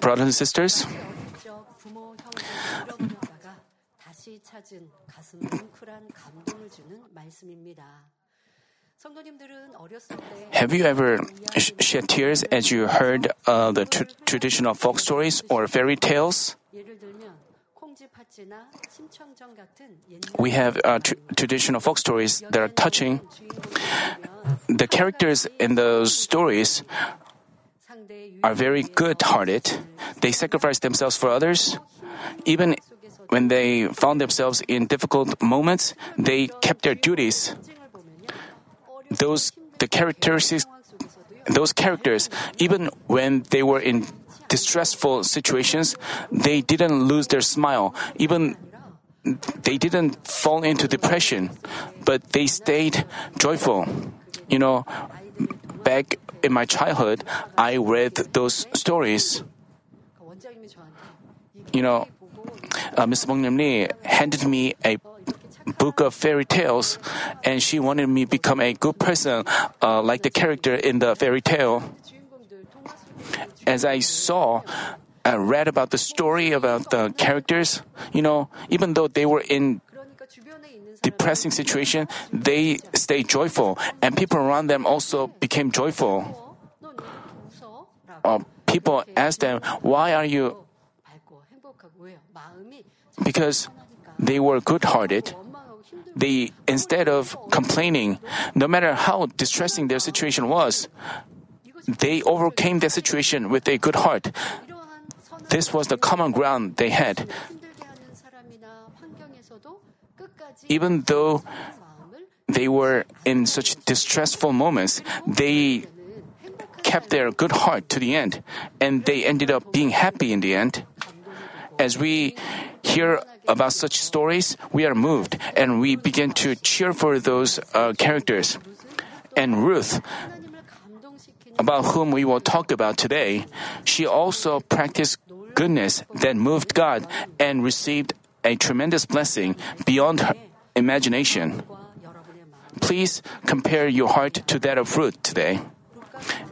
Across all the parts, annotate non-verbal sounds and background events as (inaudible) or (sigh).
brothers and sisters, 어릴 적 부모 형제를 잃어버렸다가 다시 찾은 가슴 뭉클한 감동을 주는 말씀입니다. 성도님들은 어렸을 때 have you ever sh- shed tears as you heard uh, the tr- traditional folk stories or fairy tales? we have uh, traditional folk stories that are touching. The characters in those stories are very good hearted. They sacrifice themselves for others. Even when they found themselves in difficult moments, they kept their duties. Those the characteristics those characters, even when they were in distressful situations, they didn't lose their smile. Even they didn't fall into depression, but they stayed joyful. You know, back in my childhood, I read those stories. You know, uh, Miss Bong Lee handed me a book of fairy tales, and she wanted me to become a good person, uh, like the character in the fairy tale as I saw, I read about the story about the characters, you know, even though they were in depressing situation, they stayed joyful, and people around them also became joyful. Uh, people asked them, "Why are you?" Because they were good-hearted. They, instead of complaining, no matter how distressing their situation was, they overcame their situation with a good heart. This was the common ground they had. Even though they were in such distressful moments, they kept their good heart to the end, and they ended up being happy in the end. As we hear about such stories, we are moved and we begin to cheer for those uh, characters. And Ruth, about whom we will talk about today, she also practiced goodness that moved God and received a tremendous blessing beyond her imagination. Please compare your heart to that of Ruth today.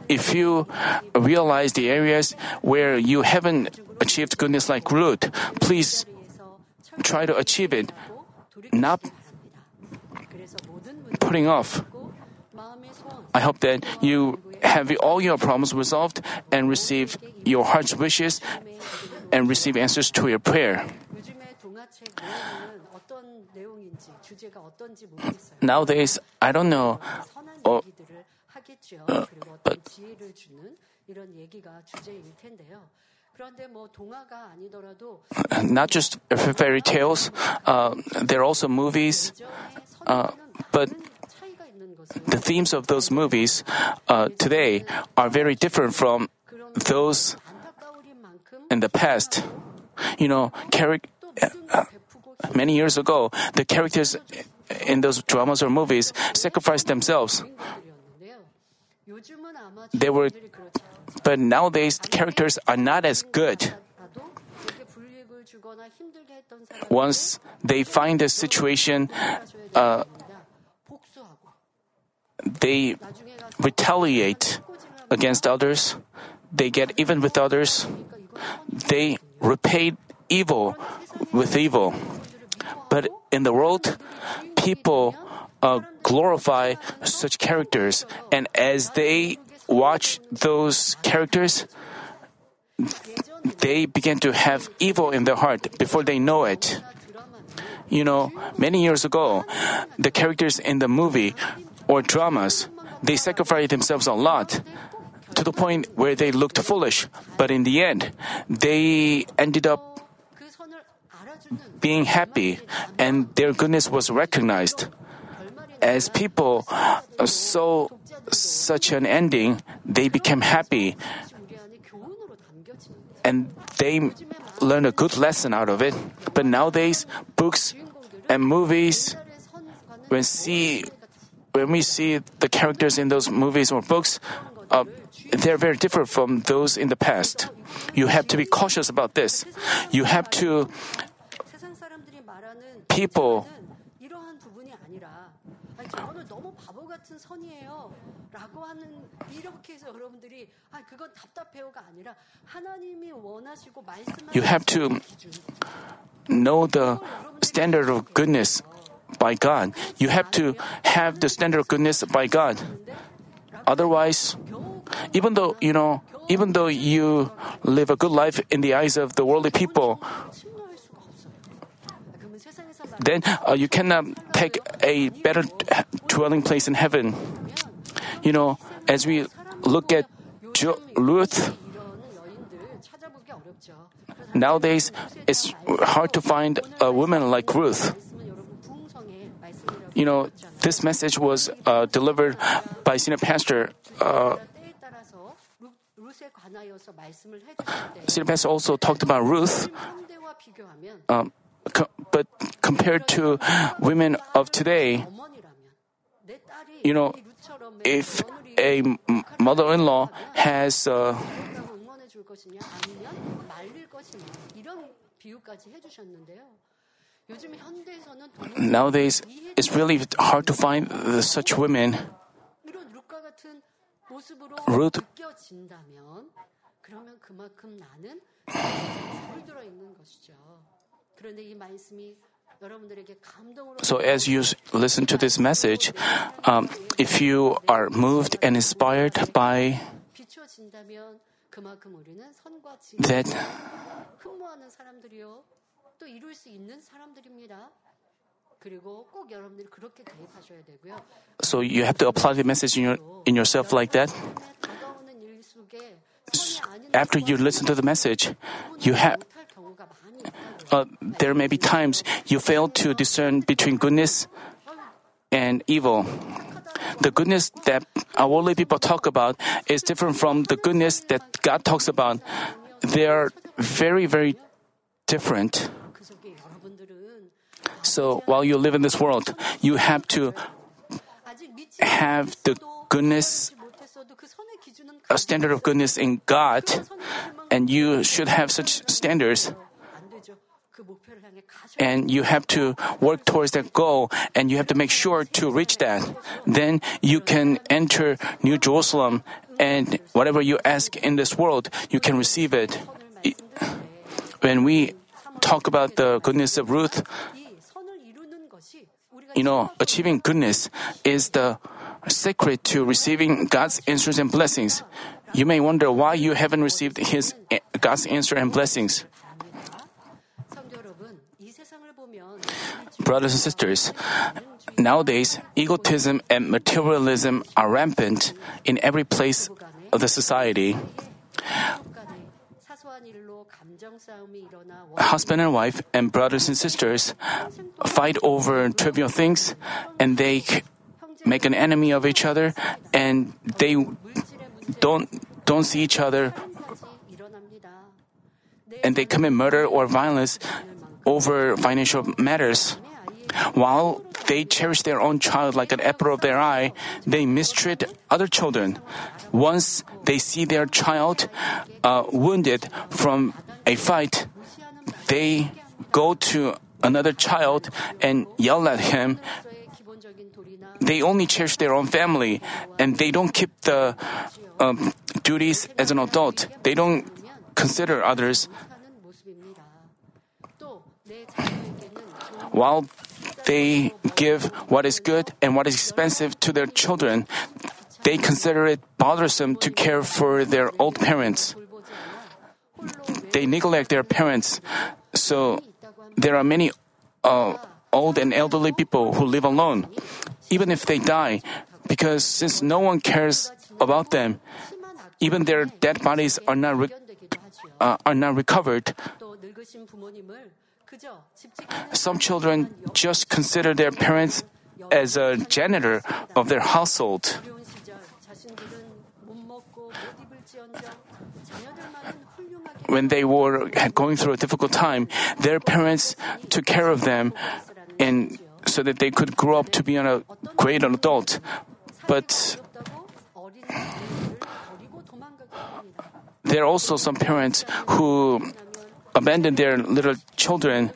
If you realize the areas where you haven't achieved goodness like Ruth, please try to achieve it, not putting off. I hope that you have all your problems resolved and receive your heart's wishes and receive answers to your prayer. Nowadays, I don't know. Uh, but not just fairy tales, uh, there are also movies. Uh, but the themes of those movies uh, today are very different from those in the past. You know, chari- uh, many years ago, the characters in those dramas or movies sacrificed themselves. They were, but nowadays characters are not as good. Once they find a situation uh, they retaliate against others, they get even with others, they repay evil with evil. But in the world, people uh, glorify such characters, and as they watch those characters, they begin to have evil in their heart before they know it. You know, many years ago, the characters in the movie or dramas. They sacrificed themselves a lot to the point where they looked foolish, but in the end, they ended up being happy and their goodness was recognized. As people saw such an ending, they became happy and they learned a good lesson out of it. But nowadays, books and movies, when see when we see the characters in those movies or books, uh, they're very different from those in the past. You have to be cautious about this. You have to. People. You have to know the standard of goodness by God. You have to have the standard of goodness by God. Otherwise, even though, you know, even though you live a good life in the eyes of the worldly people, then uh, you cannot take a better dwelling place in heaven. You know, as we look at jo- Ruth, nowadays it's hard to find a woman like Ruth you know, this message was uh, delivered by senior pastor. Uh, senior pastor also talked about Ruth. Um, co- but compared to women of today, you know, if a mother in law has. Uh, (clears throat) Nowadays, it's really hard to find such women. Ruth (clears throat) so, as you listen to this message, um, if you are moved and inspired by that, (clears throat) 흠모하는 사람들이요 또 이룰 수 있는 사람들입니다. 그리고 꼭 여러분들이 그렇게 대입하셔야 되고요. so you have to apply the message in, your, in yourself like that. 삶에 다가오는 일 속에 선이 아닌 After you listen to the message, you have 못할 경우가 많이 있다고요. uh, there may be times you fail to discern between goodness and evil. The goodness that our worldly people talk about is different from the goodness that God talks about. They are very, very different. So while you live in this world, you have to have the goodness, a standard of goodness in God, and you should have such standards. And you have to work towards that goal, and you have to make sure to reach that. Then you can enter New Jerusalem, and whatever you ask in this world, you can receive it. When we talk about the goodness of Ruth, you know, achieving goodness is the secret to receiving God's answers and blessings. You may wonder why you haven't received His God's answer and blessings. Brothers and sisters, nowadays egotism and materialism are rampant in every place of the society husband and wife and brothers and sisters fight over trivial things and they make an enemy of each other and they don't don't see each other and they commit murder or violence over financial matters. While they cherish their own child like an apple of their eye, they mistreat other children. Once they see their child uh, wounded from a fight, they go to another child and yell at him. They only cherish their own family and they don't keep the um, duties as an adult. They don't consider others. While they give what is good and what is expensive to their children, they consider it bothersome to care for their old parents. They neglect their parents. So there are many uh, old and elderly people who live alone, even if they die, because since no one cares about them, even their dead bodies are not re- uh, are not recovered. Some children just consider their parents as a janitor of their household. when they were going through a difficult time, their parents took care of them and so that they could grow up to be a great adult. But there are also some parents who abandon their little children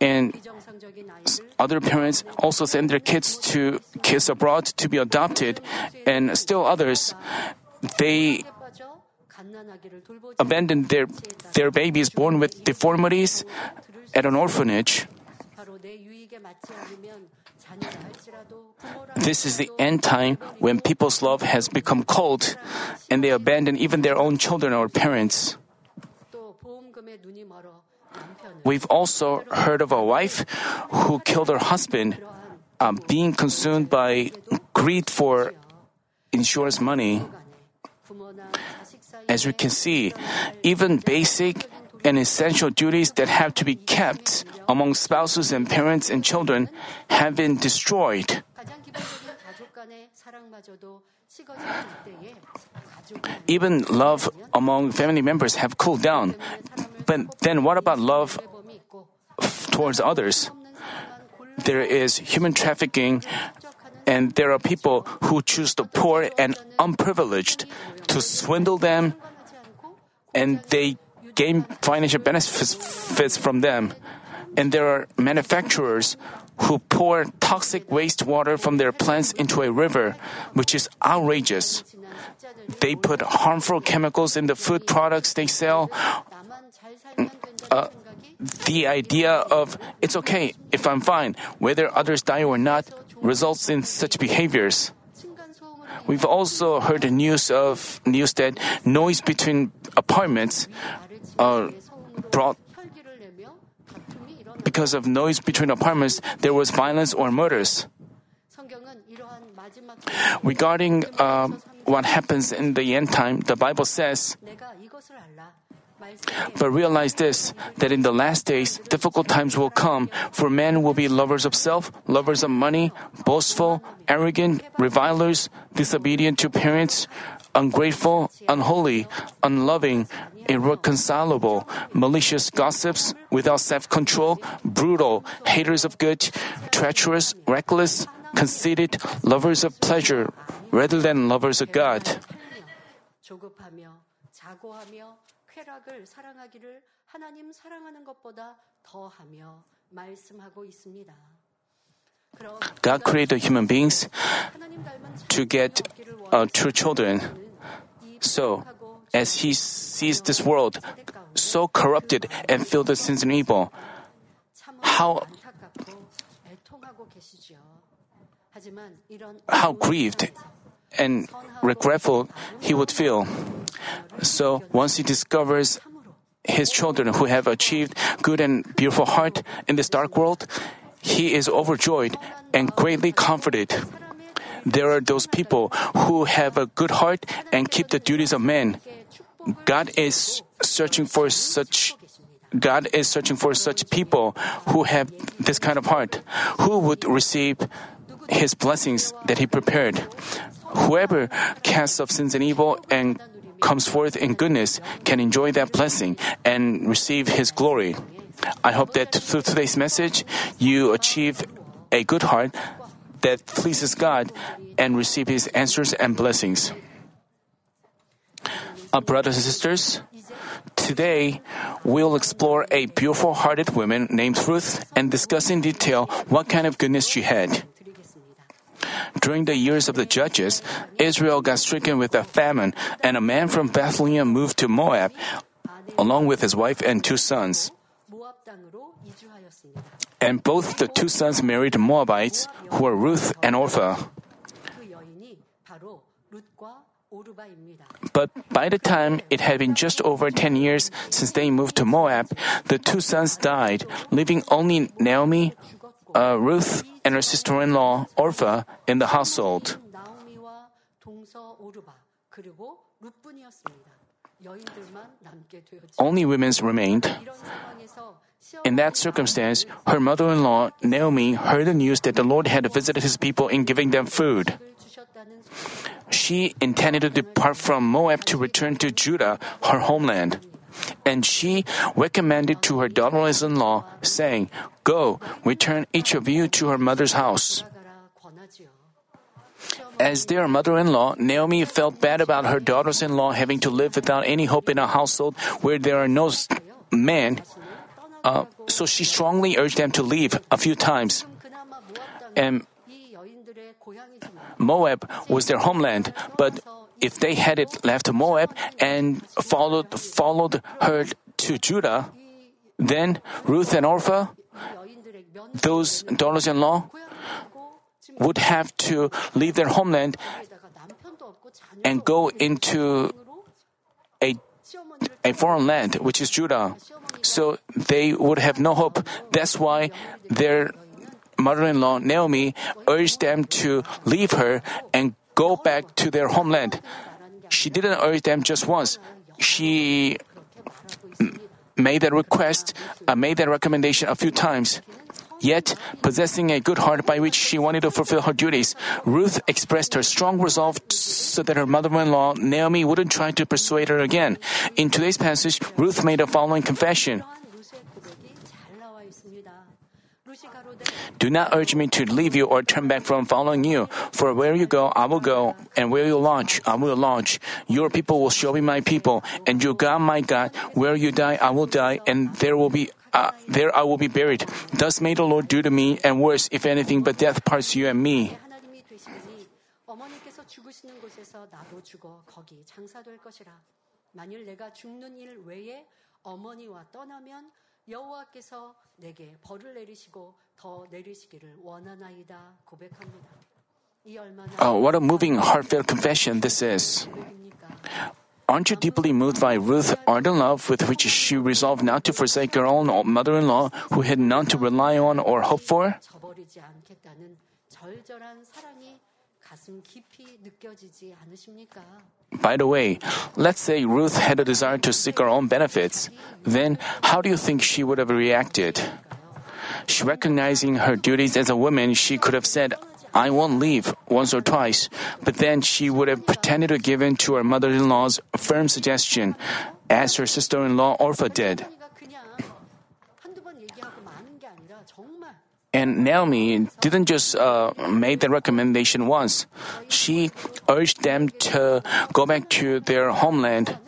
and other parents also send their kids to kids abroad to be adopted and still others they abandoned their, their babies born with deformities at an orphanage. This is the end time when people's love has become cold and they abandon even their own children or parents. We've also heard of a wife who killed her husband, uh, being consumed by greed for insurance money. As we can see, even basic and essential duties that have to be kept among spouses and parents and children have been destroyed. Even love among family members have cooled down. But then what about love towards others? There is human trafficking and there are people who choose the poor and unprivileged to swindle them and they gain financial benefits from them. And there are manufacturers who pour toxic wastewater from their plants into a river, which is outrageous. They put harmful chemicals in the food products they sell. Uh, the idea of it's okay if I'm fine, whether others die or not, results in such behaviors. We've also heard news of news that noise between apartments uh, brought because of noise between apartments, there was violence or murders. Regarding uh, what happens in the end time, the Bible says, but realize this, that in the last days, difficult times will come, for men will be lovers of self, lovers of money, boastful, arrogant, revilers, disobedient to parents, ungrateful, unholy, unloving, irreconcilable, malicious gossips, without self control, brutal, haters of good, treacherous, reckless, conceited, lovers of pleasure rather than lovers of God. 쾌락을 사랑하기를 하나님 사랑하는 것보다 더하며 말씀하고 있습니다. God created human beings to get uh, true children. So, as He sees this world so corrupted and filled with sins and evil, how how grieved and regretful he would feel. So once he discovers his children who have achieved good and beautiful heart in this dark world, he is overjoyed and greatly comforted. There are those people who have a good heart and keep the duties of men. God is searching for such God is searching for such people who have this kind of heart, who would receive his blessings that he prepared. Whoever casts off sins and evil and comes forth in goodness can enjoy that blessing and receive his glory. I hope that through today's message, you achieve a good heart that pleases God and receive his answers and blessings. Uh, brothers and sisters, today we'll explore a beautiful hearted woman named Ruth and discuss in detail what kind of goodness she had. During the years of the judges, Israel got stricken with a famine, and a man from Bethlehem moved to Moab, along with his wife and two sons. And both the two sons married Moabites, who were Ruth and Orpah. But by the time it had been just over 10 years since they moved to Moab, the two sons died, leaving only Naomi, uh, Ruth and her sister-in-law Orpah, in the household. Only women remained. In that circumstance, her mother-in-law Naomi heard the news that the Lord had visited his people in giving them food. She intended to depart from Moab to return to Judah, her homeland. And she recommended to her daughters in law, saying, Go, return each of you to her mother's house. As their mother in law, Naomi felt bad about her daughters in law having to live without any hope in a household where there are no men. Uh, so she strongly urged them to leave a few times. And Moab was their homeland, but if they had it left Moab and followed followed her to Judah, then Ruth and Orpah, those daughters-in-law, would have to leave their homeland and go into a a foreign land, which is Judah. So they would have no hope. That's why their mother-in-law Naomi urged them to leave her and go back to their homeland. She didn't urge them just once. She made that request, uh, made that recommendation a few times. Yet, possessing a good heart by which she wanted to fulfill her duties, Ruth expressed her strong resolve so that her mother-in-law Naomi wouldn't try to persuade her again. In today's passage, Ruth made the following confession. Do not urge me to leave you or turn back from following you. For where you go, I will go, and where you launch, I will launch. Your people will show me my people, and your God my God. Where you die, I will die, and there will be uh, there I will be buried. Thus may the Lord do to me, and worse, if anything, but death parts you and me. 하나님이 되시니 어머니께서 죽으시는 곳에서 나도 죽어 거기 장사될 것이라. 만일 내가 죽는 일 외에 어머니와 떠나면 여호와께서 내게 벌을 내리시고 더 내리시기를 원하나이다 고백합니다. 이 얼마나 Oh, what a moving, heartfelt confession this is. 고백입니까? Aren't you deeply moved by Ruth's ardent love with which she resolved not to forsake her own mother-in-law who had none to rely on or hope for? By the way, let's say Ruth had a desire to seek her own benefits. Then, how do you think she would have reacted? She, recognizing her duties as a woman, she could have said, I won't leave once or twice, but then she would have pretended to give in to her mother in law's firm suggestion, as her sister in law Orpah did. And Naomi didn't just uh, make the recommendation once. She urged them to go back to their homeland.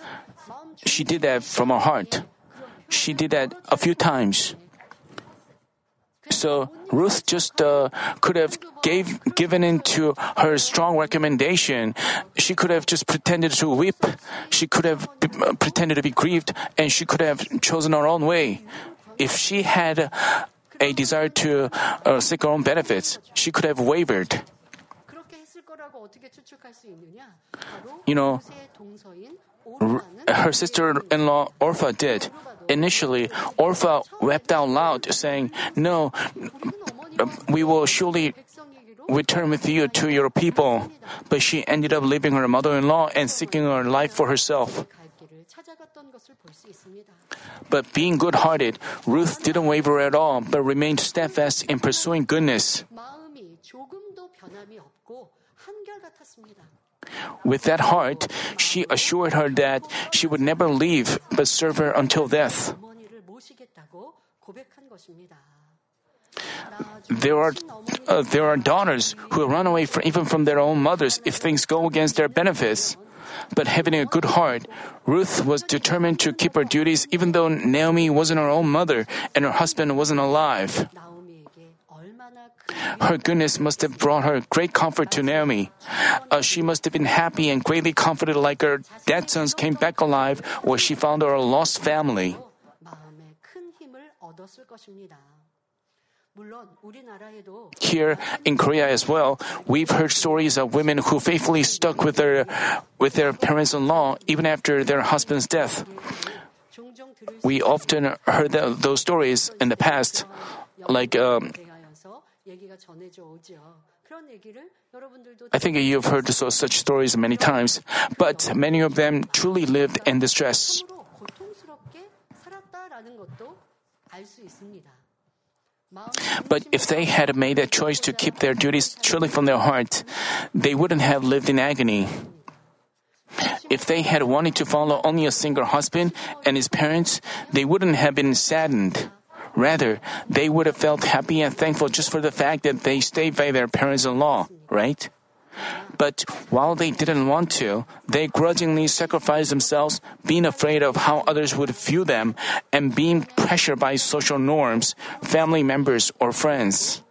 She did that from her heart. She did that a few times. So Ruth just uh, could have gave given into her strong recommendation. She could have just pretended to weep. She could have uh, pretended to be grieved, and she could have chosen her own way. If she had a desire to uh, seek her own benefits. She could have wavered. You know, her sister in law Orpah did. Initially, Orpah wept out loud, saying, No, uh, we will surely return with you to your people. But she ended up leaving her mother in law and seeking her life for herself. But being good hearted, Ruth didn't waver at all but remained steadfast in pursuing goodness. With that heart, she assured her that she would never leave but serve her until death. There are, uh, there are daughters who run away from, even from their own mothers if things go against their benefits. But having a good heart, Ruth was determined to keep her duties even though Naomi wasn't her own mother and her husband wasn't alive. Her goodness must have brought her great comfort to Naomi. Uh, she must have been happy and greatly comforted, like her dead sons came back alive, or she found her lost family. Here in Korea as well, we've heard stories of women who faithfully stuck with their with their parents-in-law even after their husband's death. We often heard that, those stories in the past, like. Um, I think you've heard so, such stories many times, but many of them truly lived in distress. But if they had made that choice to keep their duties truly from their heart, they wouldn't have lived in agony. If they had wanted to follow only a single husband and his parents, they wouldn't have been saddened. Rather, they would have felt happy and thankful just for the fact that they stayed by their parents in law, right? But while they didn't want to, they grudgingly sacrificed themselves, being afraid of how others would view them and being pressured by social norms, family members, or friends.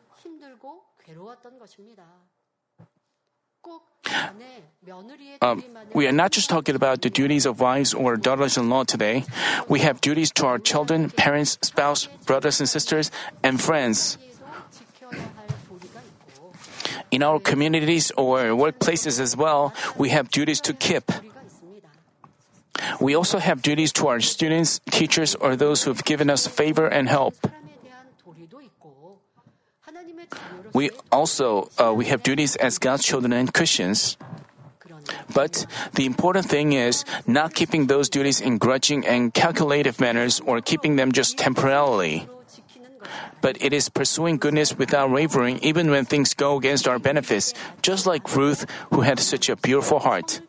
Um, we are not just talking about the duties of wives or daughters in law today. We have duties to our children, parents, spouse, brothers and sisters, and friends. In our communities or workplaces as well, we have duties to keep. We also have duties to our students, teachers, or those who've given us favor and help. We also uh, we have duties as God's children and Christians. But the important thing is not keeping those duties in grudging and calculative manners or keeping them just temporarily but it is pursuing goodness without wavering even when things go against our benefits, just like Ruth, who had such a beautiful heart.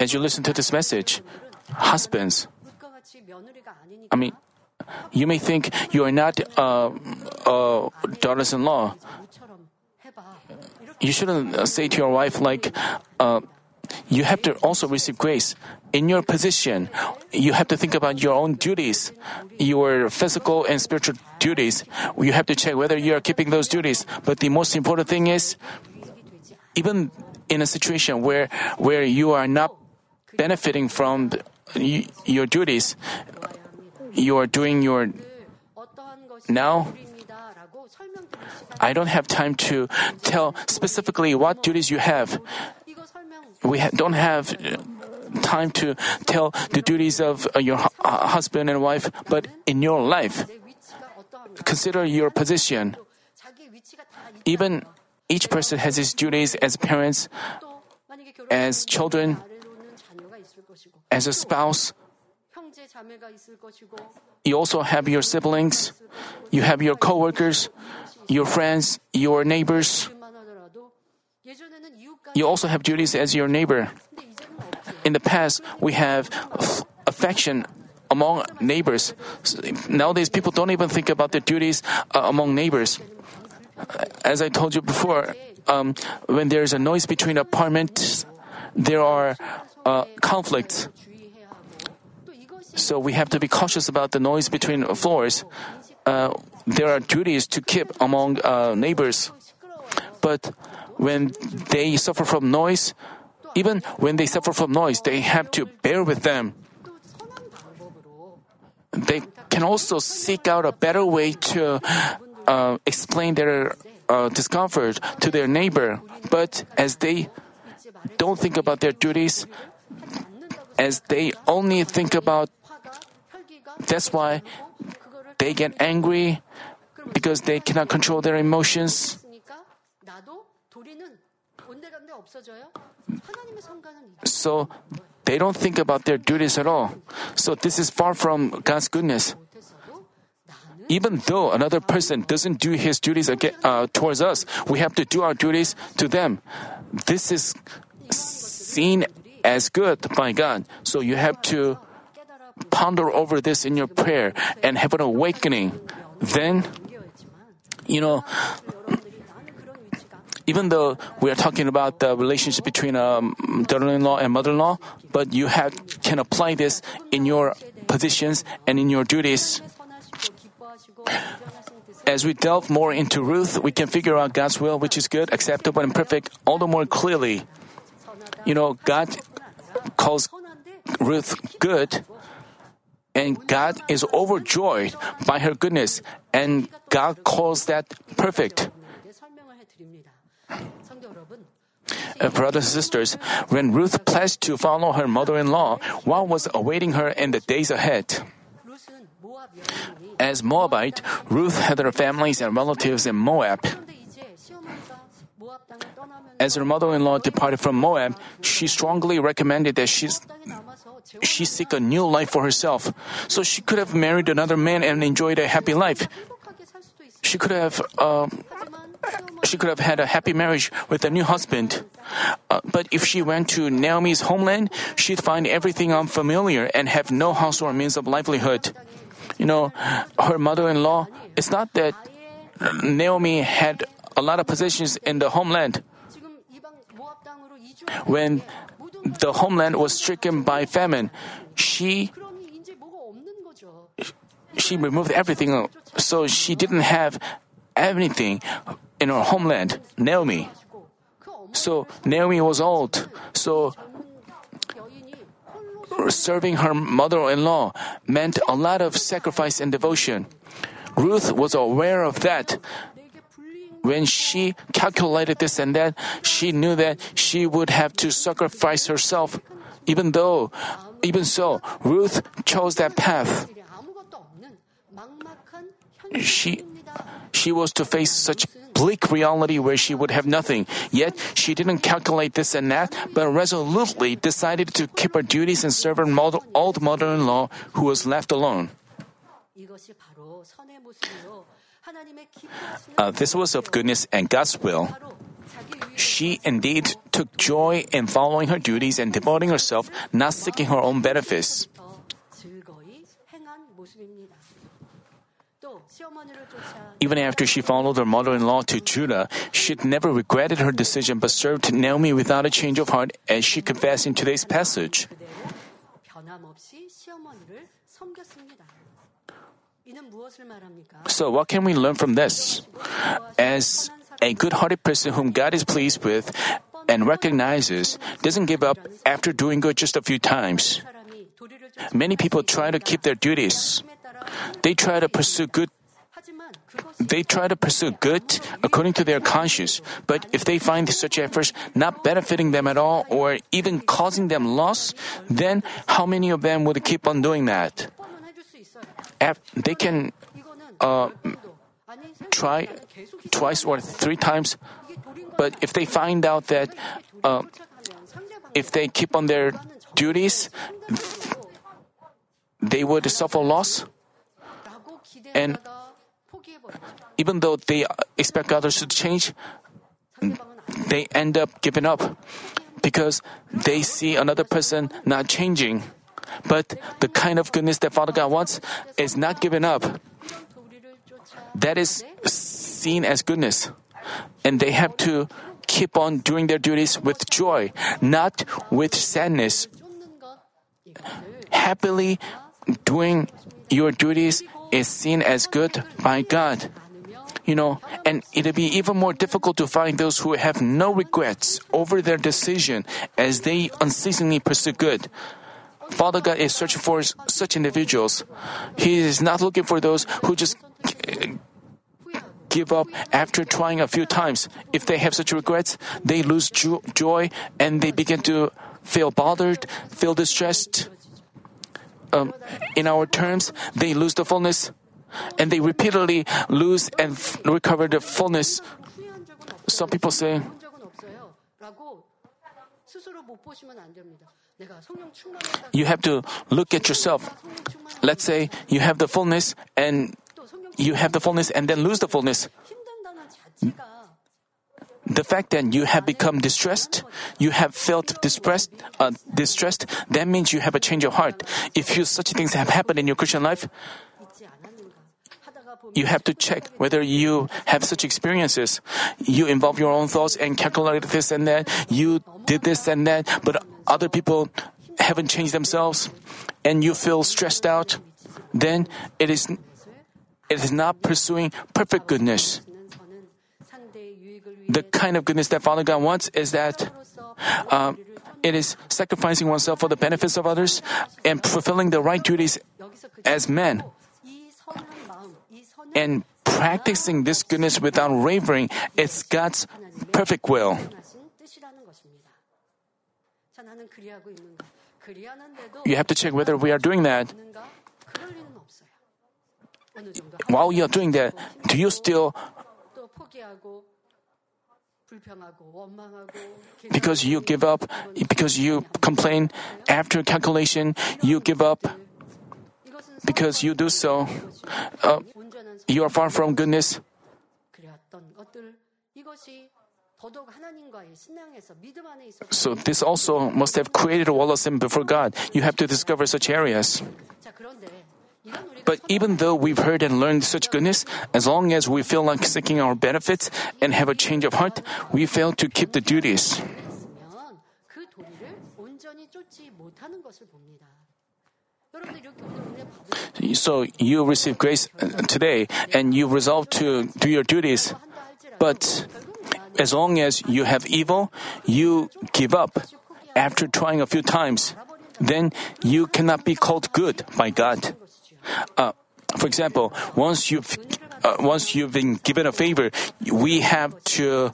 As you listen to this message, husbands, I mean, you may think you are not uh, uh, daughters in law. You shouldn't uh, say to your wife, like, uh, you have to also receive grace in your position, you have to think about your own duties, your physical and spiritual duties. You have to check whether you are keeping those duties. But the most important thing is, even in a situation where where you are not benefiting from the, your duties, you are doing your now. I don't have time to tell specifically what duties you have. We ha- don't have. Uh, time to tell the duties of uh, your uh, husband and wife, but in your life, consider your position. Even each person has his duties as parents, as children, as a spouse. You also have your siblings, you have your coworkers, your friends, your neighbors. You also have duties as your neighbor in the past, we have affection among neighbors. Nowadays, people don't even think about their duties uh, among neighbors. As I told you before, um, when there is a noise between apartments, there are uh, conflicts. So we have to be cautious about the noise between floors. Uh, there are duties to keep among uh, neighbors. But when they suffer from noise, even when they suffer from noise, they have to bear with them. They can also seek out a better way to uh, explain their uh, discomfort to their neighbor. But as they don't think about their duties, as they only think about, that's why they get angry because they cannot control their emotions. So they don't think about their duties at all. So this is far from God's goodness. Even though another person doesn't do his duties again, uh, towards us, we have to do our duties to them. This is seen as good by God. So you have to ponder over this in your prayer and have an awakening. Then, you know, even though we are talking about the relationship between a daughter-in-law and mother-in-law, but you have, can apply this in your positions and in your duties. As we delve more into Ruth, we can figure out God's will, which is good, acceptable, and perfect, all the more clearly. You know, God calls Ruth good, and God is overjoyed by her goodness, and God calls that perfect. Uh, brothers and sisters, when Ruth pledged to follow her mother in law, what was awaiting her in the days ahead? As Moabite, Ruth had her families and relatives in Moab. As her mother in law departed from Moab, she strongly recommended that she's, she seek a new life for herself, so she could have married another man and enjoyed a happy life. She could have uh, she could have had a happy marriage with a new husband. Uh, but if she went to Naomi's homeland, she'd find everything unfamiliar and have no house or means of livelihood. You know, her mother in law, it's not that Naomi had a lot of possessions in the homeland. When the homeland was stricken by famine, she she removed everything, so she didn't have anything in her homeland, Naomi. So Naomi was old. So serving her mother-in-law meant a lot of sacrifice and devotion. Ruth was aware of that. When she calculated this and that, she knew that she would have to sacrifice herself. Even though, even so, Ruth chose that path. She, she was to face such bleak reality where she would have nothing. Yet she didn't calculate this and that, but resolutely decided to keep her duties and serve her old mother-in-law who was left alone. Uh, this was of goodness and God's will. She indeed took joy in following her duties and devoting herself, not seeking her own benefits. Even after she followed her mother in law to Judah, she never regretted her decision but served Naomi without a change of heart, as she confessed in today's passage. So, what can we learn from this? As a good hearted person whom God is pleased with and recognizes, doesn't give up after doing good just a few times. Many people try to keep their duties, they try to pursue good they try to pursue good according to their conscience, but if they find such efforts not benefiting them at all or even causing them loss, then how many of them would keep on doing that? They can uh, try twice or three times, but if they find out that uh, if they keep on their duties, they would suffer loss. And even though they expect others to change, they end up giving up because they see another person not changing. But the kind of goodness that Father God wants is not giving up. That is seen as goodness. And they have to keep on doing their duties with joy, not with sadness. Happily doing your duties is seen as good by God. You know, and it'll be even more difficult to find those who have no regrets over their decision as they unceasingly pursue good. Father God is searching for such individuals. He is not looking for those who just give up after trying a few times. If they have such regrets, they lose joy and they begin to feel bothered, feel distressed um, in our terms, they lose the fullness, and they repeatedly lose and f- recover the fullness. Some people say, you have to look at yourself. Let's say you have the fullness and you have the fullness and then lose the fullness the fact that you have become distressed, you have felt distressed, uh, distressed, that means you have a change of heart. If you such things have happened in your Christian life, you have to check whether you have such experiences. You involve your own thoughts and calculate this and that. You did this and that, but other people haven't changed themselves, and you feel stressed out. Then it is, it is not pursuing perfect goodness the kind of goodness that Father God wants is that um, it is sacrificing oneself for the benefits of others and fulfilling the right duties as men. And practicing this goodness without wavering, it's God's perfect will. You have to check whether we are doing that. While you are doing that, do you still because you give up, because you complain after calculation, you give up. Because you do so, uh, you are far from goodness. So, this also must have created a wall of sin before God. You have to discover such areas. But even though we've heard and learned such goodness, as long as we feel like seeking our benefits and have a change of heart, we fail to keep the duties. So you receive grace uh, today and you resolve to do your duties. But as long as you have evil, you give up after trying a few times. Then you cannot be called good by God. Uh, for example, once you've uh, once you've been given a favor, we have to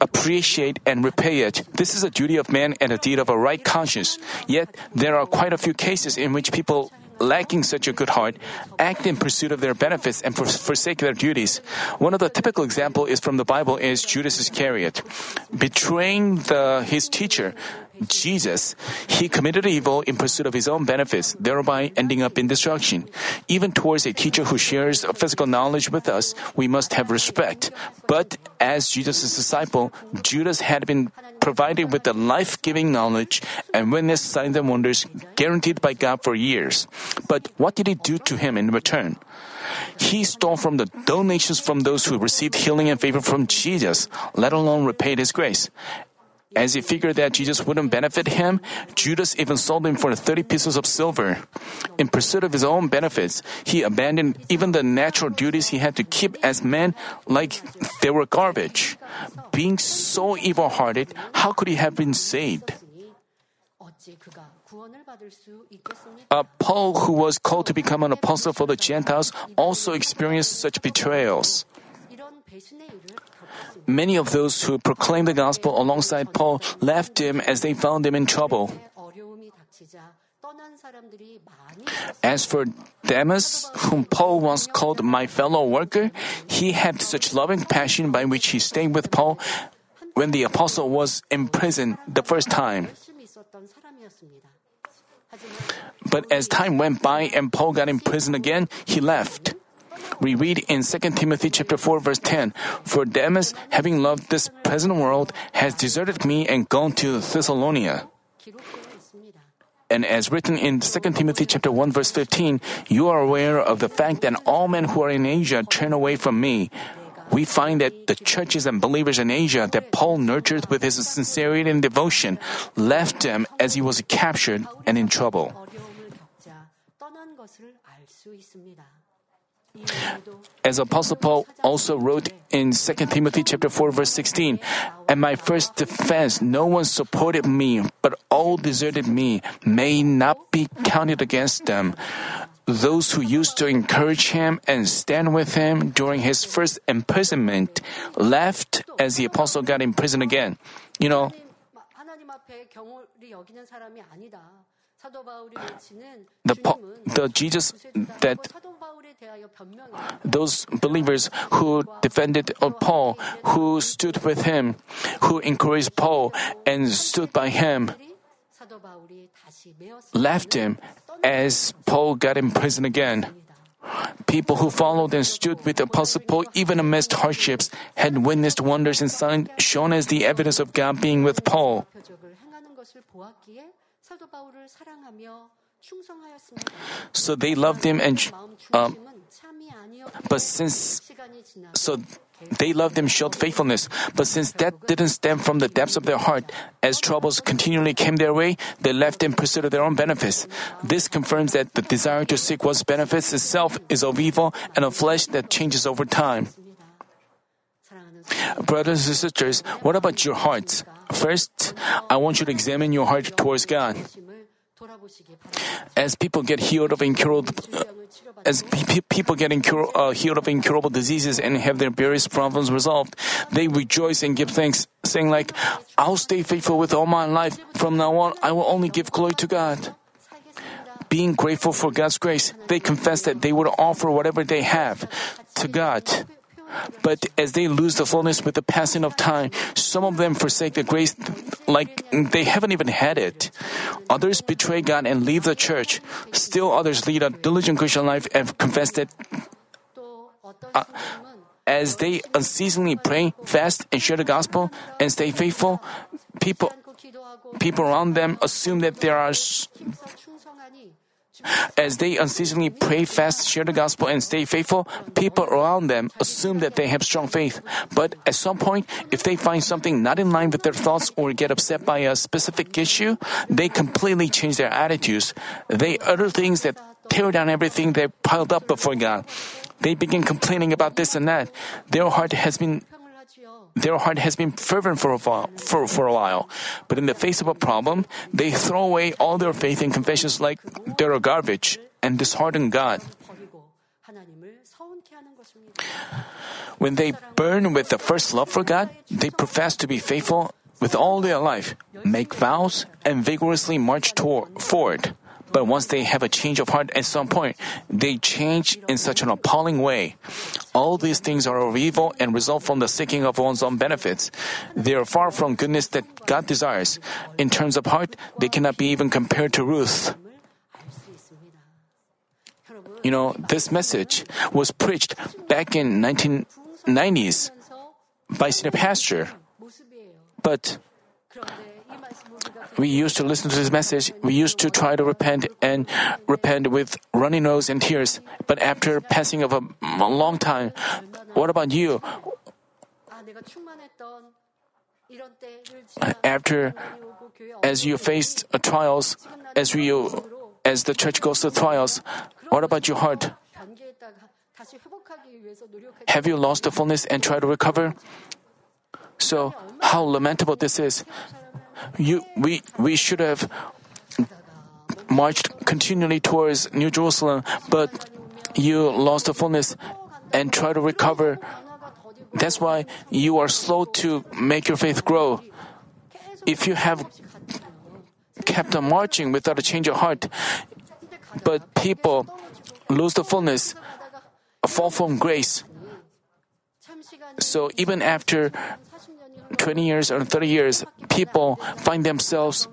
appreciate and repay it. This is a duty of man and a deed of a right conscience. Yet there are quite a few cases in which people lacking such a good heart act in pursuit of their benefits and for, forsake their duties. One of the typical example is from the Bible is Judas Iscariot, betraying the, his teacher. Jesus, he committed evil in pursuit of his own benefits, thereby ending up in destruction. Even towards a teacher who shares physical knowledge with us, we must have respect. But as Jesus' disciple, Judas had been provided with the life-giving knowledge and witnessed signs and wonders guaranteed by God for years. But what did he do to him in return? He stole from the donations from those who received healing and favor from Jesus, let alone repaid his grace. As he figured that Jesus wouldn't benefit him, Judas even sold him for 30 pieces of silver. In pursuit of his own benefits, he abandoned even the natural duties he had to keep as men like they were garbage. Being so evil hearted, how could he have been saved? Uh, Paul, who was called to become an apostle for the Gentiles, also experienced such betrayals many of those who proclaimed the gospel alongside Paul left him as they found him in trouble. As for Demas, whom Paul once called my fellow worker, he had such loving passion by which he stayed with Paul when the apostle was imprisoned the first time. But as time went by and Paul got imprisoned again, he left we read in 2 Timothy chapter 4 verse 10, For Demas, having loved this present world, has deserted me and gone to Thessalonica. And as written in 2 Timothy chapter 1 verse 15, you are aware of the fact that all men who are in Asia turn away from me. We find that the churches and believers in Asia that Paul nurtured with his sincerity and devotion left him as he was captured and in trouble. As Apostle Paul also wrote in 2 Timothy chapter 4 verse 16, At my first defense no one supported me, but all deserted me, may not be counted against them. Those who used to encourage him and stand with him during his first imprisonment left as the apostle got in prison again. You know, the, the Jesus that those believers who defended uh, Paul, who stood with him, who encouraged Paul and stood by him, left him as Paul got in prison again. People who followed and stood with Apostle Paul even amidst hardships had witnessed wonders and signs shown as the evidence of God being with Paul. So they loved him and um, but since so they loved him showed faithfulness, but since that didn't stem from the depths of their heart, as troubles continually came their way, they left in pursuit of their own benefits. This confirms that the desire to seek what benefits itself is of evil and of flesh that changes over time. Brothers and sisters, what about your hearts? First, I want you to examine your heart towards God. As people get healed of incurable, uh, as pe- people get incur- uh, healed of incurable diseases and have their various problems resolved, they rejoice and give thanks, saying like, "I'll stay faithful with all my life. From now on, I will only give glory to God." Being grateful for God's grace, they confess that they would offer whatever they have to God. But as they lose the fullness with the passing of time, some of them forsake the grace like they haven't even had it. Others betray God and leave the church. Still others lead a diligent Christian life and confess that uh, as they unceasingly pray, fast, and share the gospel and stay faithful, people people around them assume that there are as they unceasingly pray, fast, share the gospel, and stay faithful, people around them assume that they have strong faith. But at some point, if they find something not in line with their thoughts or get upset by a specific issue, they completely change their attitudes. They utter things that tear down everything they piled up before God. They begin complaining about this and that. Their heart has been their heart has been fervent for a, while, for, for a while. But in the face of a problem, they throw away all their faith and confessions like they're garbage and dishearten God. When they burn with the first love for God, they profess to be faithful with all their life, make vows, and vigorously march toward, forward. But once they have a change of heart at some point, they change in such an appalling way. All these things are of evil and result from the seeking of one's own benefits. They are far from goodness that God desires. In terms of heart, they cannot be even compared to Ruth. You know, this message was preached back in 1990s by senior pastor. But we used to listen to this message. We used to try to repent and repent with runny nose and tears. But after passing of a long time, what about you? After, as you faced uh, trials, as you, uh, as the church goes through trials, what about your heart? Have you lost the fullness and try to recover? So, how lamentable this is you, we, we should have marched continually towards New Jerusalem, but you lost the fullness and try to recover. That's why you are slow to make your faith grow. If you have kept on marching without a change of heart, but people lose the fullness, fall from grace. So even after 20 years or 30 years, people find themselves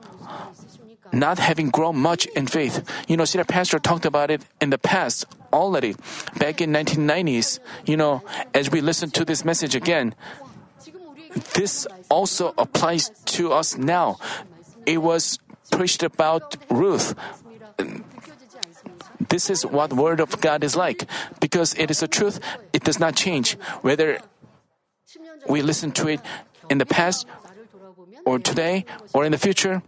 not having grown much in faith. You know, Senior Pastor talked about it in the past already. Back in 1990s, you know, as we listen to this message again, this also applies to us now. It was preached about Ruth. This is what Word of God is like. Because it is a truth, it does not change. Whether we listen to it in the past or today or in the future.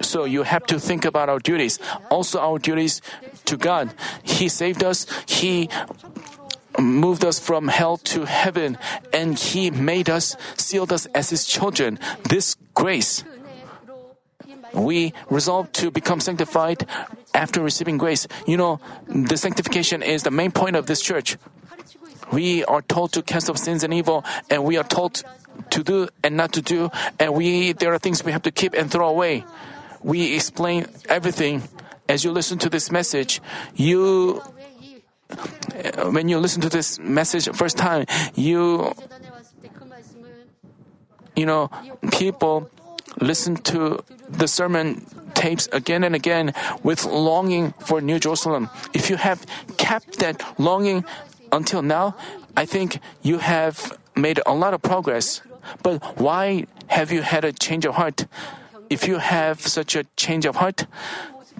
So you have to think about our duties. Also our duties to God. He saved us. He moved us from hell to heaven and He made us, sealed us as His children. This grace. We resolve to become sanctified after receiving grace. You know, the sanctification is the main point of this church. We are told to cast off sins and evil, and we are told to do and not to do, and we there are things we have to keep and throw away. We explain everything. As you listen to this message, you uh, when you listen to this message first time, you you know people listen to the sermon tapes again and again with longing for New Jerusalem. If you have kept that longing until now, I think you have made a lot of progress. But why have you had a change of heart? If you have such a change of heart,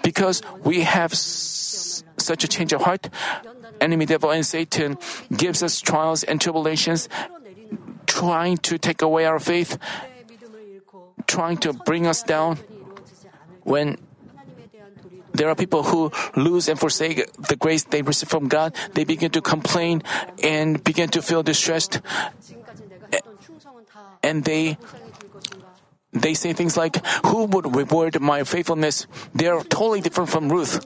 because we have s- such a change of heart, enemy devil and Satan gives us trials and tribulations, trying to take away our faith, trying to bring us down. When there are people who lose and forsake the grace they receive from God, they begin to complain and begin to feel distressed and they they say things like, "Who would reward my faithfulness?" They are totally different from Ruth.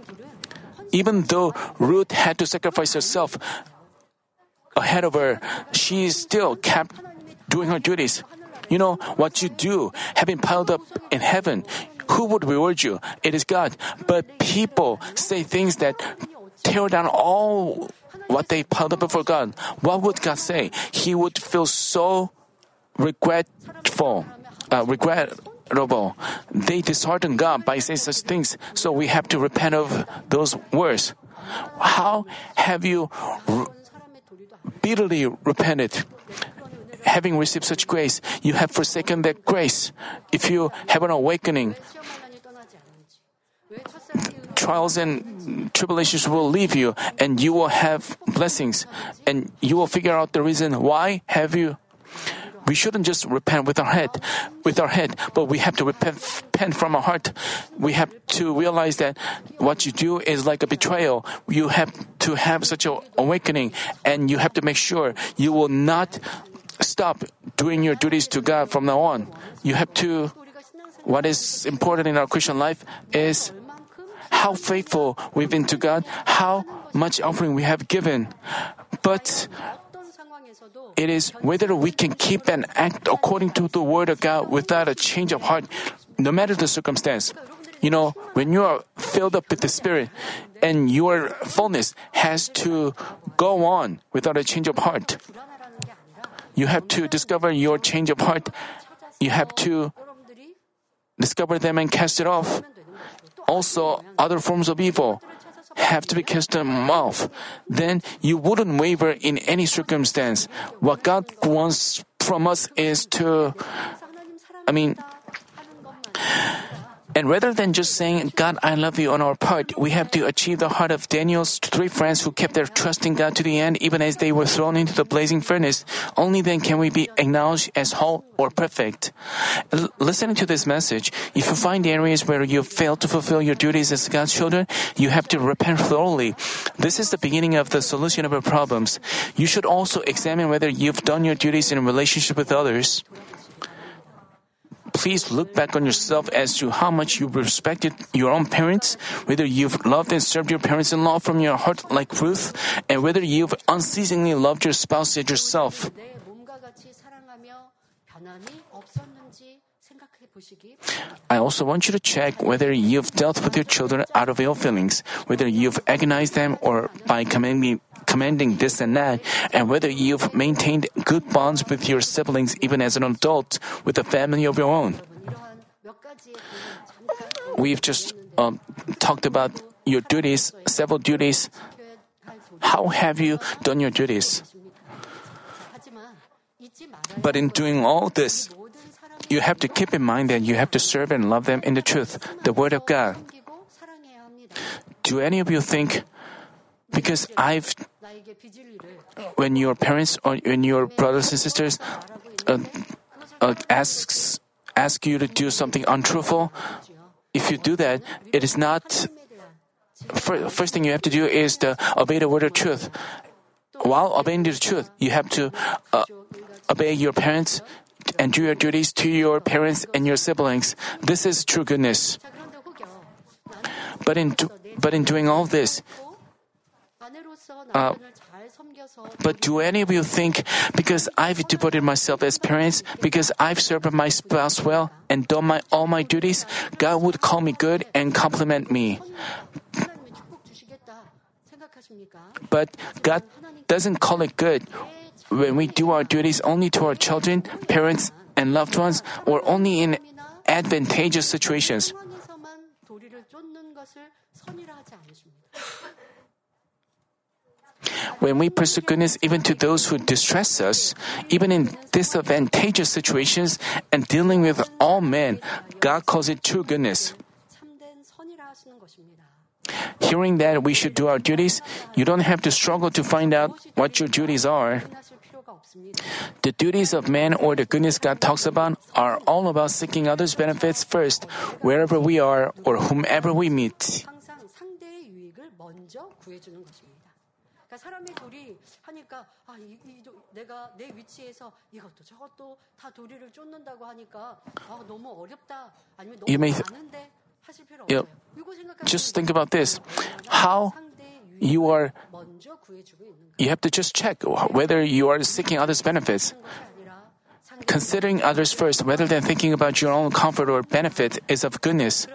Even though Ruth had to sacrifice herself ahead of her, she still kept doing her duties. You know what you do, having piled up in heaven. Who would reward you? It is God. But people say things that tear down all what they piled up before God. What would God say? He would feel so regretful, uh, regrettable. They dishearten God by saying such things. So we have to repent of those words. How have you r- bitterly repented? Having received such grace, you have forsaken that grace. If you have an awakening, trials and tribulations will leave you and you will have blessings and you will figure out the reason why have you we shouldn't just repent with our head, with our head, but we have to repent, repent from our heart. We have to realize that what you do is like a betrayal. You have to have such an awakening, and you have to make sure you will not stop doing your duties to God from now on. You have to. What is important in our Christian life is how faithful we've been to God, how much offering we have given. But it is whether we can keep and act according to the word of God without a change of heart, no matter the circumstance. You know, when you are filled up with the Spirit and your fullness has to go on without a change of heart, you have to discover your change of heart. You have to discover them and cast it off. Also, other forms of evil have to be cast off. Then you wouldn't waver in any circumstance. What God wants from us is to, I mean, and rather than just saying, God, I love you on our part, we have to achieve the heart of Daniel's three friends who kept their trust in God to the end, even as they were thrown into the blazing furnace. Only then can we be acknowledged as whole or perfect. L- listening to this message, if you find areas where you fail to fulfill your duties as God's children, you have to repent thoroughly. This is the beginning of the solution of your problems. You should also examine whether you've done your duties in relationship with others please look back on yourself as to how much you respected your own parents, whether you've loved and served your parents in law from your heart like Ruth, and whether you've unceasingly loved your spouse as yourself. I also want you to check whether you've dealt with your children out of ill feelings, whether you've agonized them or by commanding, commanding this and that, and whether you've maintained good bonds with your siblings even as an adult with a family of your own. We've just um, talked about your duties, several duties. How have you done your duties? But in doing all this, you have to keep in mind that you have to serve and love them in the truth, the Word of God. Do any of you think, because I've, when your parents or when your brothers and sisters uh, uh, asks ask you to do something untruthful, if you do that, it is not. First thing you have to do is to obey the word of truth. While obeying the truth, you have to uh, obey your parents and do your duties to your parents and your siblings. This is true goodness. But in, but in doing all this, uh, but do any of you think because I've devoted myself as parents, because I've served my spouse well and done my, all my duties, God would call me good and compliment me? But God doesn't call it good when we do our duties only to our children, parents, and loved ones, or only in advantageous situations. When we pursue goodness even to those who distress us, even in disadvantageous situations and dealing with all men, God calls it true goodness. Hearing that we should do our duties, you don't have to struggle to find out what your duties are. The duties of man or the goodness God talks about are all about seeking others' benefits first, wherever we are or whomever we meet. 사람이 도리 하니까 아, 이, 이, 내가 내 위치에서 이것도 저것도 다 도리를 쫓는다고 하니까 아, 너무 어렵다 아니면 너무 많은데 하실 필요 없어요. Just think about this. How you are you have to just check whether you are seeking others' benefits. Considering others first rather than thinking about your own comfort or benefit is of goodness.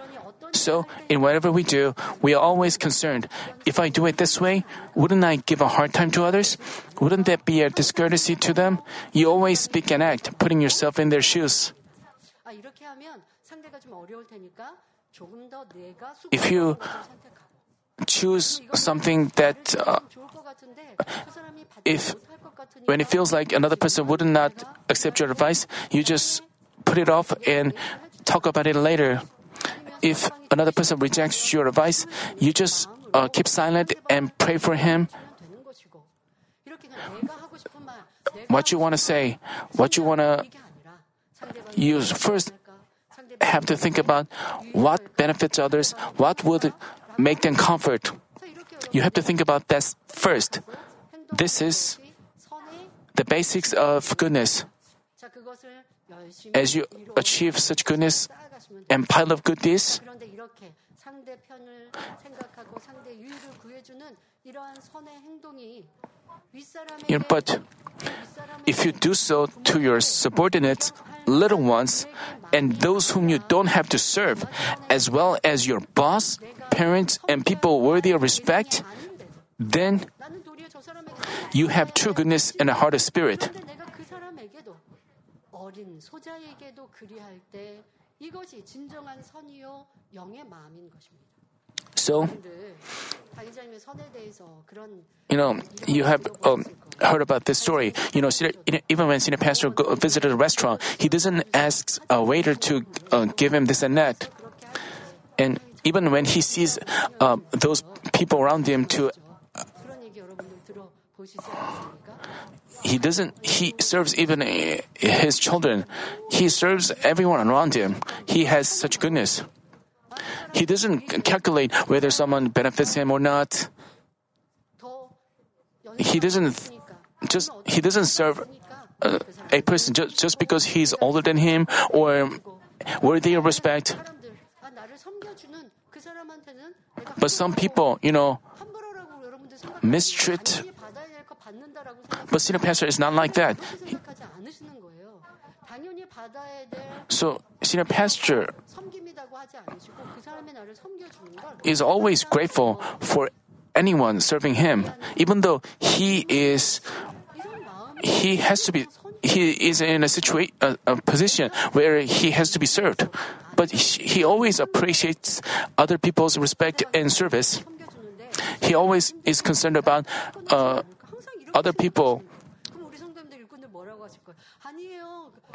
So, in whatever we do, we are always concerned. If I do it this way, wouldn't I give a hard time to others? Wouldn't that be a discourtesy to them? You always speak and act, putting yourself in their shoes. If you choose something that uh, if when it feels like another person would not accept your advice, you just put it off and talk about it later if another person rejects your advice, you just uh, keep silent and pray for him. What you want to say, what you want to use first, have to think about what benefits others, what would make them comfort. You have to think about that first. This is the basics of goodness. As you achieve such goodness, and pile of good deeds. But if you do so to your subordinates, little ones, and those whom you don't have to serve, as well as your boss, parents, and people worthy of respect, then you have true goodness and a heart of spirit. So, you know, you have um, heard about this story. You know, even when senior pastor go, visited a restaurant, he doesn't ask a waiter to uh, give him this and that. And even when he sees uh, those people around him to uh, he doesn't he serves even eh, his children. He serves everyone around him. He has such goodness. He doesn't calculate whether someone benefits him or not. He doesn't just he doesn't serve uh, a person just, just because he's older than him or worthy of respect. But some people, you know, mistreat but senior pastor is not like that. So senior pastor is always grateful for anyone serving him, even though he is he has to be he is in a situation a, a, position where he has to be served. But he, he always appreciates other people's respect and service. He always is concerned about uh, other people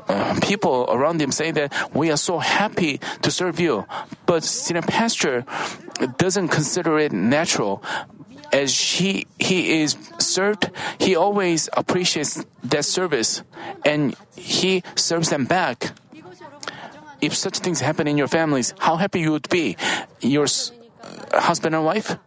uh, people around him saying that we are so happy to serve you. But senior pastor doesn't consider it natural. As he, he is served, he always appreciates that service and he serves them back. If such things happen in your families, how happy you would be, your husband and wife?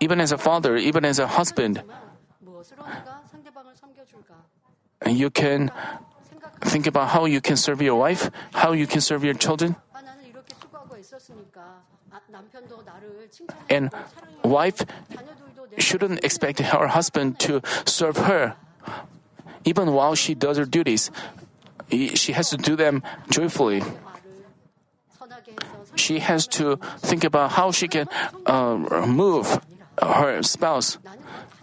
Even as a father, even as a husband, you can think about how you can serve your wife, how you can serve your children. And wife shouldn't expect her husband to serve her, even while she does her duties. She has to do them joyfully she has to think about how she can uh, move her spouse.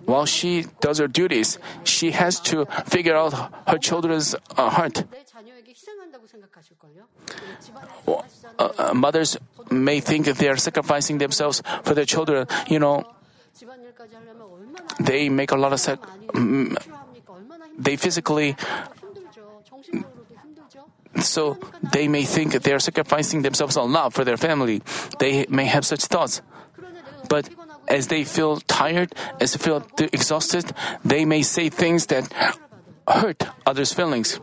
While she does her duties, she has to figure out her children's uh, heart. Uh, uh mothers may think they are sacrificing themselves for their children. You know, they make a lot of sac- they physically so they may think they are sacrificing themselves a love for their family. They may have such thoughts. But as they feel tired, as they feel exhausted, they may say things that hurt others' feelings.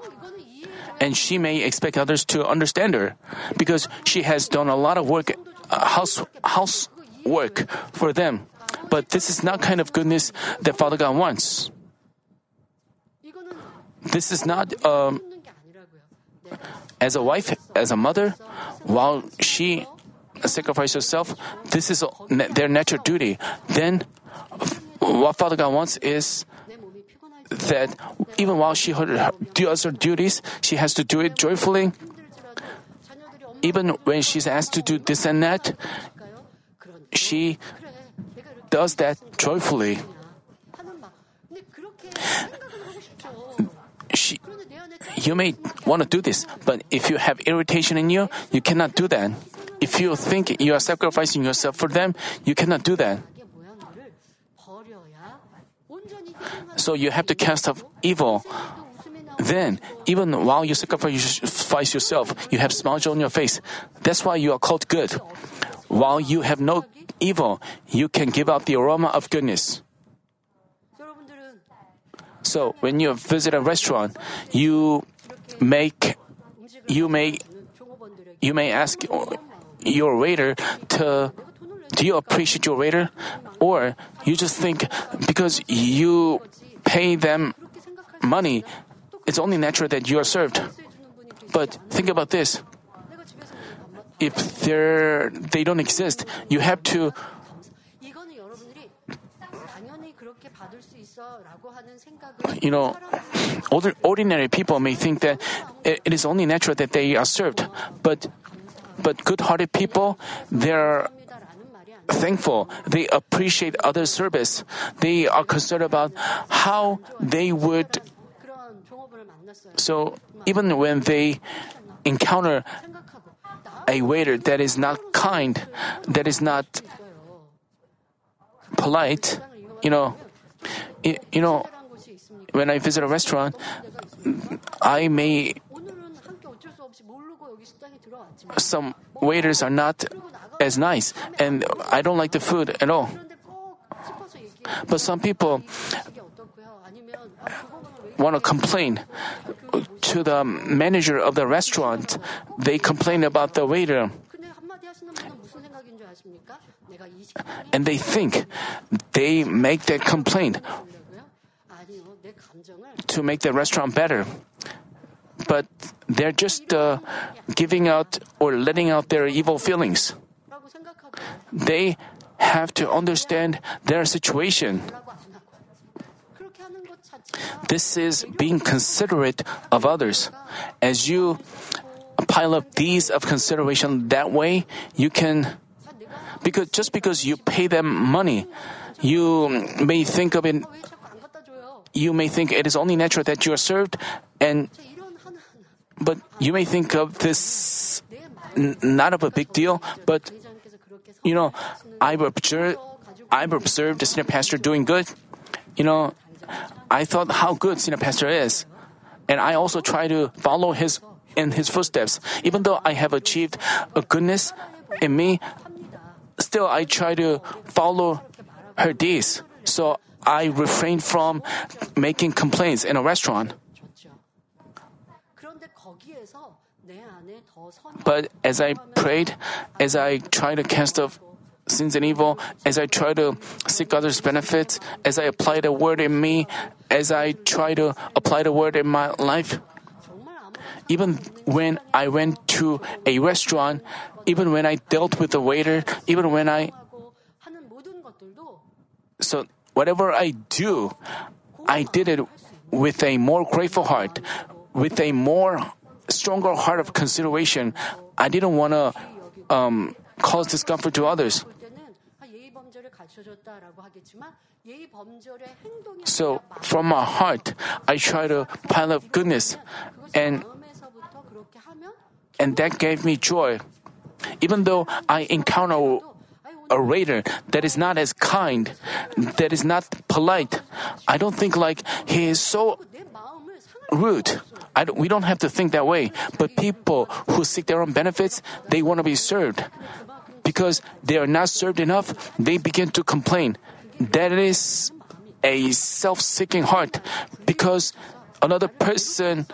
And she may expect others to understand her because she has done a lot of work, uh, house, house work for them. But this is not kind of goodness that Father God wants. This is not um, as a wife, as a mother, while she sacrifices herself, this is their natural duty. Then, what Father God wants is that even while she does her duties, she has to do it joyfully. Even when she's asked to do this and that, she does that joyfully. You may want to do this, but if you have irritation in you, you cannot do that. If you think you are sacrificing yourself for them, you cannot do that. So you have to cast off evil. Then, even while you sacrifice yourself, you have smiles on your face. That's why you are called good. While you have no evil, you can give out the aroma of goodness. So when you visit a restaurant, you make you may you may ask your waiter to do you appreciate your waiter? Or you just think because you pay them money it's only natural that you are served. But think about this. If they they don't exist you have to you know, ordinary people may think that it is only natural that they are served, but but good-hearted people, they are thankful. They appreciate other service. They are concerned about how they would. So even when they encounter a waiter that is not kind, that is not polite, you know, you know, when I visit a restaurant, I may. Some waiters are not as nice, and I don't like the food at all. But some people want to complain to the manager of the restaurant. They complain about the waiter. And they think they make that complaint to make the restaurant better. But they're just uh, giving out or letting out their evil feelings. They have to understand their situation. This is being considerate of others. As you pile up these of consideration that way, you can because just because you pay them money, you may think of it you may think it is only natural that you are served, and but you may think of this n- not of a big deal, but you know, I've observed, I've observed the senior pastor doing good. You know, I thought how good senior pastor is, and I also try to follow his in his footsteps. Even though I have achieved a goodness in me, still I try to follow her deeds. So I refrained from making complaints in a restaurant. But as I prayed, as I tried to cast off sins and evil, as I tried to seek others' benefits, as I apply the word in me, as I try to apply the word in my life, even when I went to a restaurant, even when I dealt with the waiter, even when I so Whatever I do, I did it with a more grateful heart, with a more stronger heart of consideration. I didn't want to um, cause discomfort to others. So, from my heart, I try to pile up goodness, and and that gave me joy. Even though I encounter a raider that is not as kind, that is not polite. I don't think like he is so rude. Don't, we don't have to think that way. But people who seek their own benefits, they want to be served. Because they are not served enough, they begin to complain. That is a self seeking heart because another person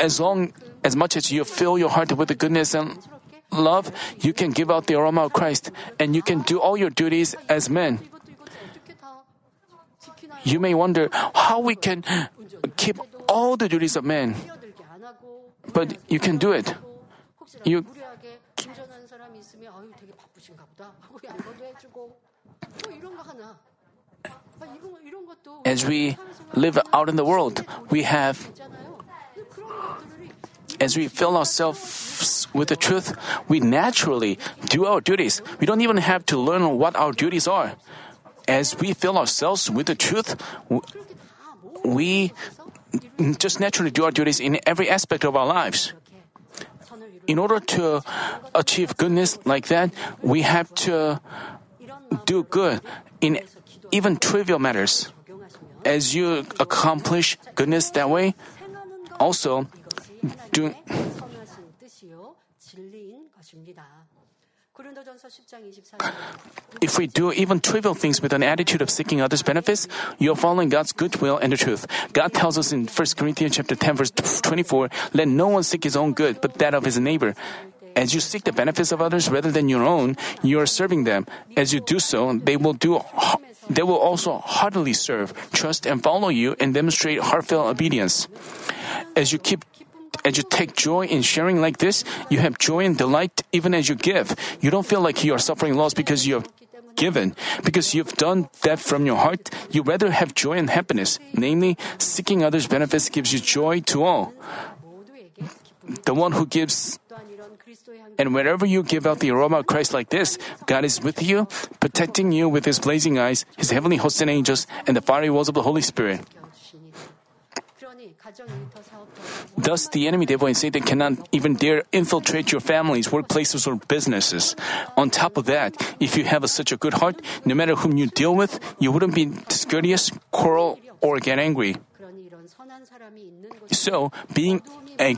as long as much as you fill your heart with the goodness and love, you can give out the aroma of Christ and you can do all your duties as men. You may wonder how we can keep all the duties of men, but you can do it. You as we live out in the world, we have as we fill ourselves with the truth, we naturally do our duties. We don't even have to learn what our duties are. As we fill ourselves with the truth, we just naturally do our duties in every aspect of our lives. In order to achieve goodness like that, we have to do good in even trivial matters. As you accomplish goodness that way, also, if we do even trivial things with an attitude of seeking others' benefits, you are following God's good will and the truth. God tells us in 1 Corinthians chapter 10 verse 24, let no one seek his own good, but that of his neighbor. As you seek the benefits of others rather than your own, you are serving them. As you do so, they will do they will also heartily serve, trust and follow you and demonstrate heartfelt obedience. As you keep as you take joy in sharing like this, you have joy and delight even as you give. You don't feel like you are suffering loss because you have given. Because you've done that from your heart, you rather have joy and happiness. Namely, seeking others' benefits gives you joy to all. The one who gives and whenever you give out the aroma of Christ like this, God is with you, protecting you with His blazing eyes, His heavenly hosts and angels, and the fiery walls of the Holy Spirit. Thus, the enemy devil and Satan cannot even dare infiltrate your families, workplaces, or businesses. On top of that, if you have a, such a good heart, no matter whom you deal with, you wouldn't be discourteous, quarrel, or get angry. So, being a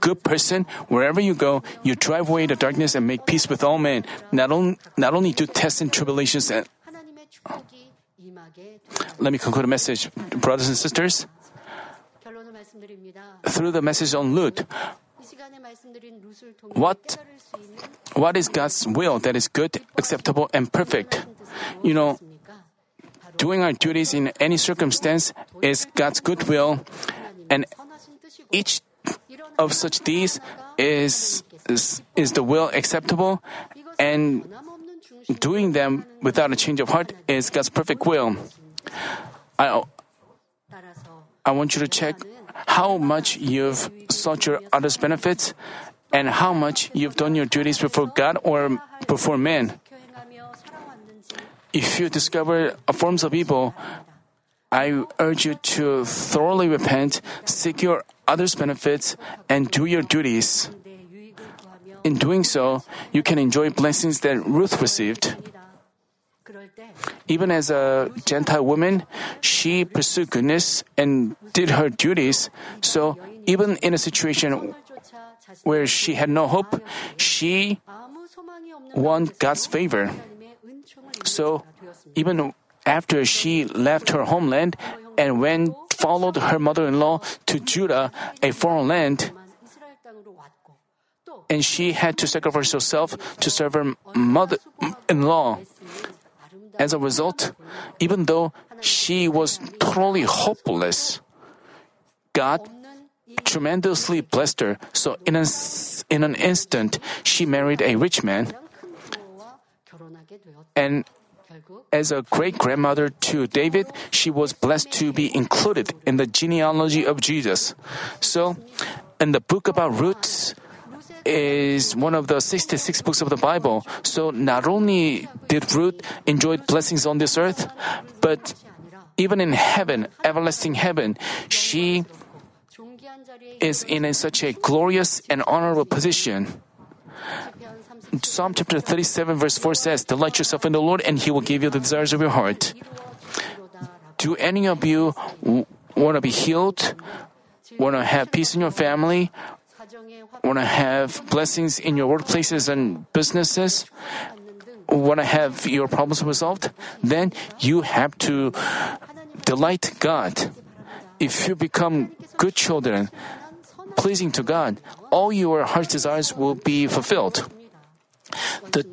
good person, wherever you go, you drive away the darkness and make peace with all men, not, on, not only to tests and tribulations. And... Let me conclude the message, brothers and sisters through the message on Lut. What, what is God's will that is good, acceptable, and perfect? You know, doing our duties in any circumstance is God's good will, and each of such deeds is, is, is the will acceptable, and doing them without a change of heart is God's perfect will. I, I want you to check how much you've sought your others' benefits and how much you've done your duties before God or before men. If you discover forms of evil, I urge you to thoroughly repent, seek your others' benefits, and do your duties. In doing so, you can enjoy blessings that Ruth received. Even as a Gentile woman, she pursued goodness and did her duties. So, even in a situation where she had no hope, she won God's favor. So, even after she left her homeland and went followed her mother-in-law to Judah, a foreign land, and she had to sacrifice herself to serve her mother-in-law. As a result, even though she was totally hopeless, God tremendously blessed her, so in an, in an instant, she married a rich man. And as a great grandmother to David, she was blessed to be included in the genealogy of Jesus. So, in the book about Ruth is one of the 66 books of the Bible. So not only did Ruth enjoy blessings on this earth, but even in heaven, everlasting heaven, she is in a, such a glorious and honorable position. Psalm chapter 37, verse 4 says, Delight yourself in the Lord, and he will give you the desires of your heart. Do any of you want to be healed? Want to have peace in your family? want to have blessings in your workplaces and businesses, want to have your problems resolved, then you have to delight God. If you become good children, pleasing to God, all your heart's desires will be fulfilled. The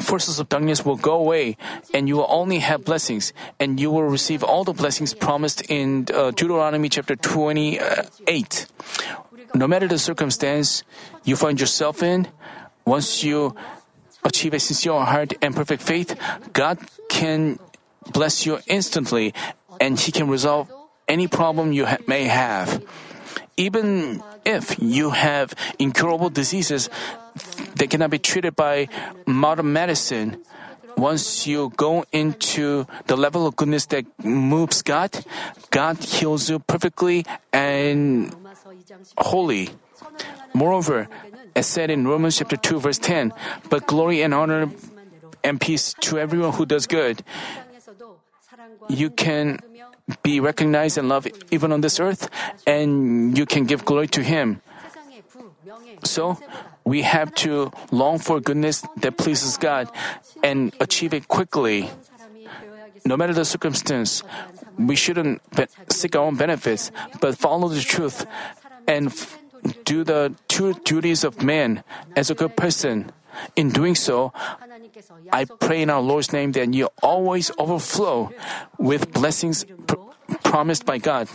forces of darkness will go away, and you will only have blessings, and you will receive all the blessings promised in uh, Deuteronomy chapter 28 no matter the circumstance you find yourself in, once you achieve a sincere heart and perfect faith, God can bless you instantly and He can resolve any problem you ha- may have. Even if you have incurable diseases that cannot be treated by modern medicine, once you go into the level of goodness that moves God, God heals you perfectly and holy. Moreover, as said in Romans chapter 2 verse 10, but glory and honor and peace to everyone who does good. You can be recognized and loved even on this earth, and you can give glory to Him. So, we have to long for goodness that pleases God and achieve it quickly. No matter the circumstance, we shouldn't seek our own benefits, but follow the truth and do the two duties of man as a good person. In doing so, I pray in our Lord's name that you always overflow with blessings pr- promised by God.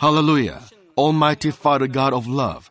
Hallelujah! Almighty Father God of love,